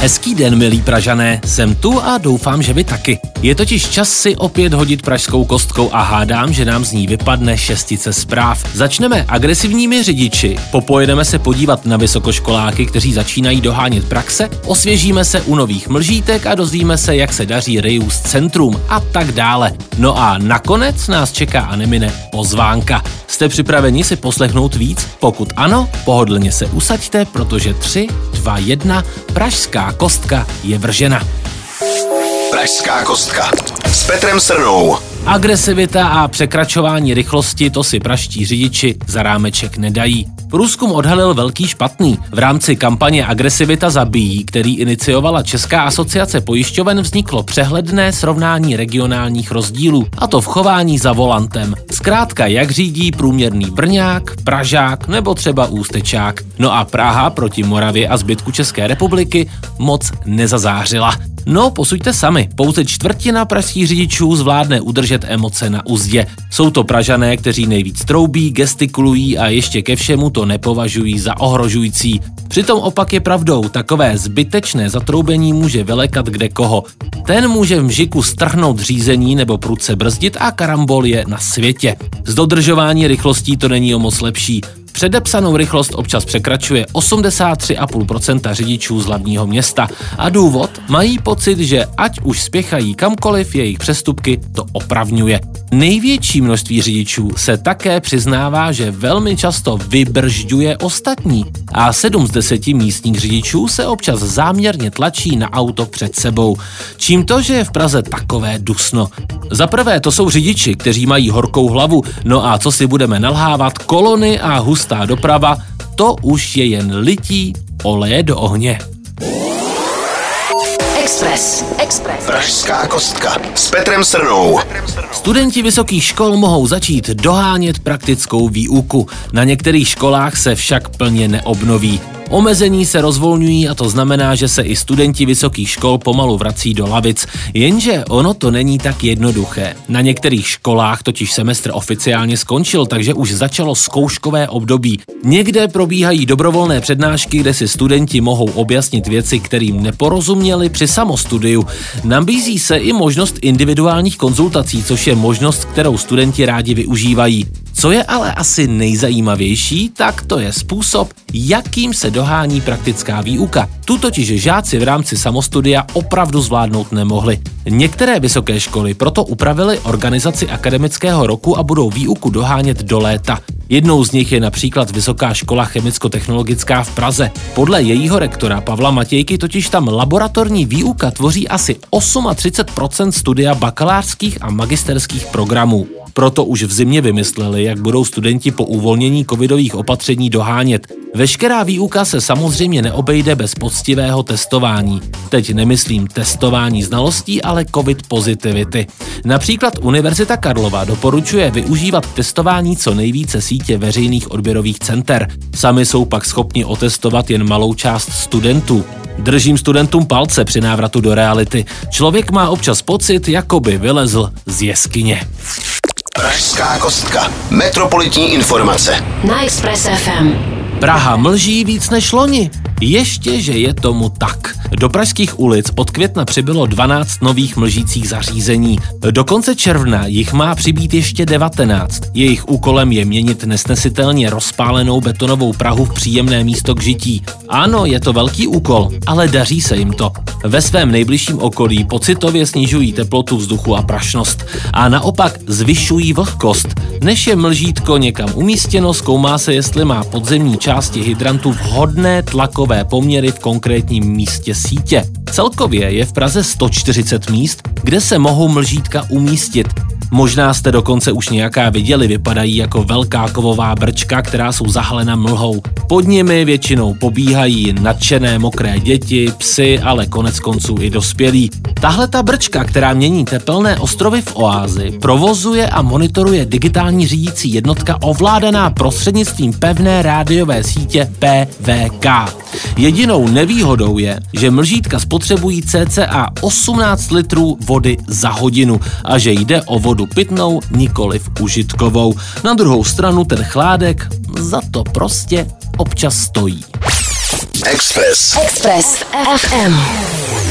Hezký den, milí Pražané, jsem tu a doufám, že vy taky. Je totiž čas si opět hodit pražskou kostkou a hádám, že nám z ní vypadne šestice zpráv. Začneme agresivními řidiči, popojedeme se podívat na vysokoškoláky, kteří začínají dohánět praxe, osvěžíme se u nových mlžítek a dozvíme se, jak se daří Reus Centrum a tak dále. No a nakonec nás čeká a nemine pozvánka. Jste připraveni si poslechnout víc? Pokud ano, pohodlně se usaďte, protože 3, 2, 1, Pražská kostka je vržena. Pražská kostka. S Petrem Srnou. Agresivita a překračování rychlosti to si praští řidiči za rámeček nedají. Průzkum odhalil velký špatný. V rámci kampaně Agresivita zabíjí, který iniciovala Česká asociace pojišťoven, vzniklo přehledné srovnání regionálních rozdílů, a to v chování za volantem. Zkrátka, jak řídí průměrný Brňák, Pražák nebo třeba Ústečák. No a Praha proti Moravě a zbytku České republiky moc nezazářila. No, posuďte sami. Pouze čtvrtina pražských řidičů zvládne udržet emoce na uzdě. Jsou to Pražané, kteří nejvíc troubí, gestikulují a ještě ke všemu to nepovažují za ohrožující. Přitom opak je pravdou, takové zbytečné zatroubení může vylekat kde koho. Ten může v mžiku strhnout řízení nebo prudce brzdit a karambol je na světě. Z dodržování rychlostí to není o moc lepší. Předepsanou rychlost občas překračuje 83,5% řidičů z hlavního města a důvod mají pocit, že ať už spěchají kamkoliv, jejich přestupky to opravňuje. Největší množství řidičů se také přiznává, že velmi často vybržďuje ostatní a 7 z 10 místních řidičů se občas záměrně tlačí na auto před sebou. Čím to, že je v Praze takové dusno? Za prvé to jsou řidiči, kteří mají horkou hlavu, no a co si budeme nalhávat, kolony a hustá doprava, to už je jen lití oleje do ohně. Express. Express. Pražská kostka. S Petrem Srnou. Studenti vysokých škol mohou začít dohánět praktickou výuku. Na některých školách se však plně neobnoví. Omezení se rozvolňují a to znamená, že se i studenti vysokých škol pomalu vrací do lavic. Jenže ono to není tak jednoduché. Na některých školách totiž semestr oficiálně skončil, takže už začalo zkouškové období. Někde probíhají dobrovolné přednášky, kde si studenti mohou objasnit věci, kterým neporozuměli při samostudiu. Nabízí se i možnost individuálních konzultací, což je možnost, kterou studenti rádi využívají. Co je ale asi nejzajímavější, tak to je způsob, jakým se dohání praktická výuka. Tu totiž žáci v rámci samostudia opravdu zvládnout nemohli. Některé vysoké školy proto upravily organizaci akademického roku a budou výuku dohánět do léta. Jednou z nich je například Vysoká škola chemicko-technologická v Praze. Podle jejího rektora Pavla Matějky totiž tam laboratorní výuka tvoří asi 38% studia bakalářských a magisterských programů. Proto už v zimě vymysleli, jak budou studenti po uvolnění covidových opatření dohánět. Veškerá výuka se samozřejmě neobejde bez poctivého testování. Teď nemyslím testování znalostí, ale covid pozitivity. Například Univerzita Karlova doporučuje využívat testování co nejvíce sítě veřejných odběrových center. Sami jsou pak schopni otestovat jen malou část studentů. Držím studentům palce při návratu do reality. Člověk má občas pocit, jako by vylezl z jeskyně. Pražská kostka. Metropolitní informace. Na Express FM. Praha mlží víc než loni. Ještě, že je tomu tak. Do pražských ulic od května přibylo 12 nových mlžících zařízení. Do konce června jich má přibýt ještě 19. Jejich úkolem je měnit nesnesitelně rozpálenou betonovou Prahu v příjemné místo k žití. Ano, je to velký úkol, ale daří se jim to. Ve svém nejbližším okolí pocitově snižují teplotu vzduchu a prašnost a naopak zvyšují vlhkost. Než je mlžítko někam umístěno, zkoumá se, jestli má podzemní části hydrantu vhodné tlakové poměry v konkrétním místě sítě. Celkově je v Praze 140 míst, kde se mohou mlžítka umístit. Možná jste dokonce už nějaká viděli, vypadají jako velká kovová brčka, která jsou zahalena mlhou. Pod nimi většinou pobíhají nadšené mokré děti, psy, ale konec konců i dospělí. Tahle ta brčka, která mění tepelné ostrovy v oázi, provozuje a monitoruje digitální řídící jednotka ovládaná prostřednictvím pevné rádiové sítě PVK. Jedinou nevýhodou je, že mlžítka spotřebují cca 18 litrů vody za hodinu a že jde o vodu pitnou, nikoliv užitkovou. Na druhou stranu ten chládek za to prostě občas stojí. Express. Express FM.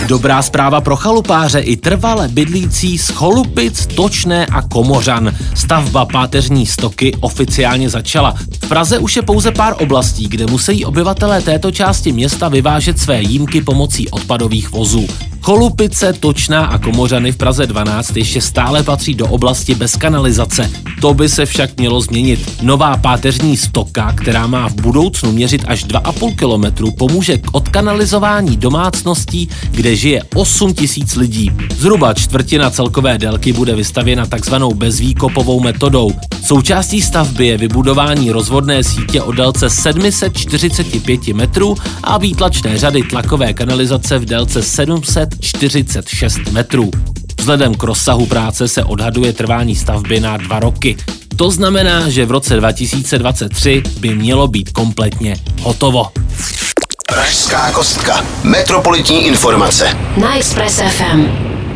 Dobrá zpráva pro chalupáře i trvale bydlící z Cholupic, Točné a Komořan. Stavba páteřní stoky oficiálně začala. V Praze už je pouze pár oblastí, kde musí obyvatelé této části města vyvážet své jímky pomocí odpadových vozů. Cholupice, Točná a Komořany v Praze 12 ještě stále patří do oblasti bez kanalizace. To by se však mělo změnit. Nová páteřní stoka, která má v budoucnu měřit až 2,5 kilometru, pomůže k odkanalizování domácností, kde žije 8 tisíc lidí. Zhruba čtvrtina celkové délky bude vystavěna takzvanou bezvýkopovou metodou. Součástí stavby je vybudování rozvodné sítě o délce 745 metrů a výtlačné řady tlakové kanalizace v délce 746 metrů. Vzhledem k rozsahu práce se odhaduje trvání stavby na dva roky. To znamená, že v roce 2023 by mělo být kompletně hotovo. Pražská kostka. Metropolitní informace. Na Express FM.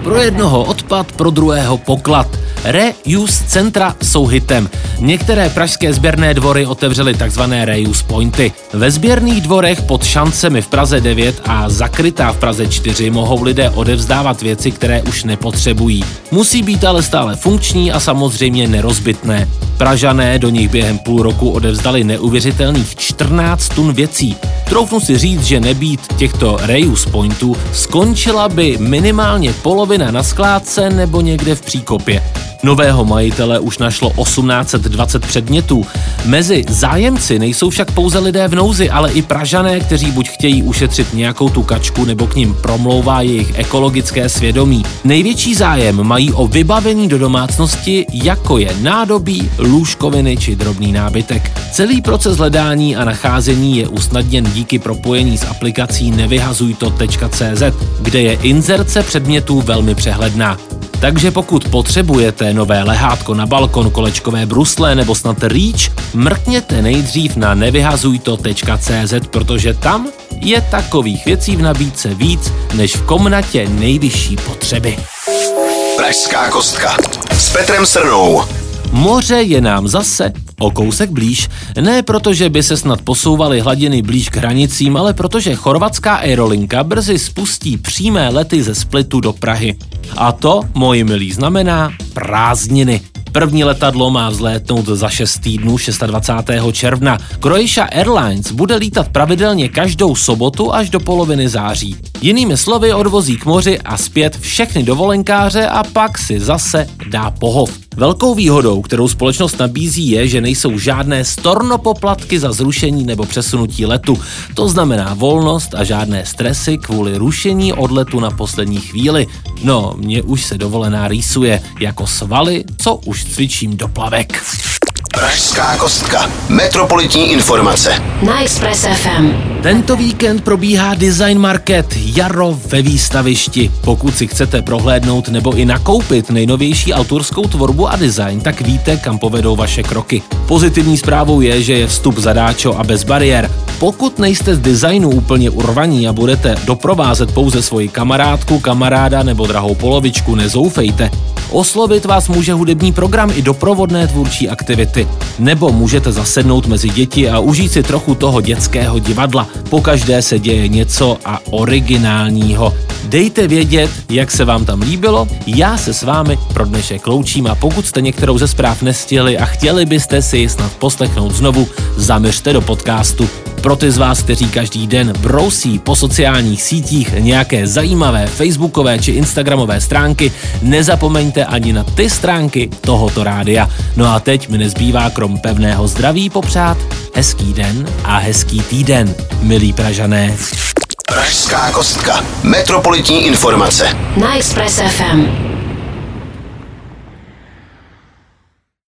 Pro jednoho odpad, pro druhého poklad. Reuse centra jsou hitem. Některé pražské sběrné dvory otevřely tzv. reuse pointy. Ve sběrných dvorech pod šancemi v Praze 9 a zakrytá v Praze 4 mohou lidé odevzdávat věci, které už nepotřebují. Musí být ale stále funkční a samozřejmě nerozbitné. Pražané do nich během půl roku odevzdali neuvěřitelných 14 tun věcí. Troufnu si říct, že nebýt těchto reuse pointů, skončila by minimálně polovina na skládce nebo někde v příkopě. Nového majitele už našlo 1820 předmětů. Mezi zájemci nejsou však pouze lidé v nouzi, ale i Pražané, kteří buď chtějí ušetřit nějakou tu kačku, nebo k ním promlouvá jejich ekologické svědomí. Největší zájem mají o vybavení do domácnosti, jako je nádobí, lůžkoviny či drobný nábytek. Celý proces hledání a nacházení je usnadněn díky propojení s aplikací nevyhazujto.cz, kde je inzerce předmětů velmi přehledná. Takže pokud potřebujete nové lehátko na balkon, kolečkové brusle nebo snad REACH, mrkněte nejdřív na nevyhazujto.cz, protože tam je takových věcí v nabídce víc než v komnatě nejvyšší potřeby. Pražská kostka. S Petrem Srnou. Moře je nám zase o kousek blíž. Ne proto, že by se snad posouvaly hladiny blíž k hranicím, ale protože chorvatská aerolinka brzy spustí přímé lety ze Splitu do Prahy. A to, moji milí, znamená prázdniny. První letadlo má vzlétnout za 6 týdnů 26. června. Croatia Airlines bude lítat pravidelně každou sobotu až do poloviny září. Jinými slovy odvozí k moři a zpět všechny dovolenkáře a pak si zase dá pohov. Velkou výhodou, kterou společnost nabízí, je, že nejsou žádné stornopoplatky za zrušení nebo přesunutí letu. To znamená volnost a žádné stresy kvůli rušení odletu na poslední chvíli. No, mně už se dovolená rýsuje jako svaly, co už cvičím do plavek. Pražská kostka. Metropolitní informace. Na Express FM. Tento víkend probíhá Design Market Jaro ve výstavišti. Pokud si chcete prohlédnout nebo i nakoupit nejnovější autorskou tvorbu a design, tak víte, kam povedou vaše kroky. Pozitivní zprávou je, že je vstup zadáčo a bez bariér. Pokud nejste z designu úplně urvaní a budete doprovázet pouze svoji kamarádku, kamaráda nebo drahou polovičku, nezoufejte. Oslovit vás může hudební program i doprovodné tvůrčí aktivity. Nebo můžete zasednout mezi děti a užít si trochu toho dětského divadla. Po každé se děje něco a originálního. Dejte vědět, jak se vám tam líbilo. Já se s vámi pro dnešek loučím a pokud jste některou ze zpráv nestihli a chtěli byste si ji snad poslechnout znovu, zaměřte do podcastu. Pro ty z vás, kteří každý den brousí po sociálních sítích nějaké zajímavé facebookové či instagramové stránky, nezapomeňte ani na ty stránky tohoto rádia. No a teď mi nezbývá krom pevného zdraví popřát hezký den a hezký týden, milí Pražané. Pražská kostka. Metropolitní informace. Na Express FM.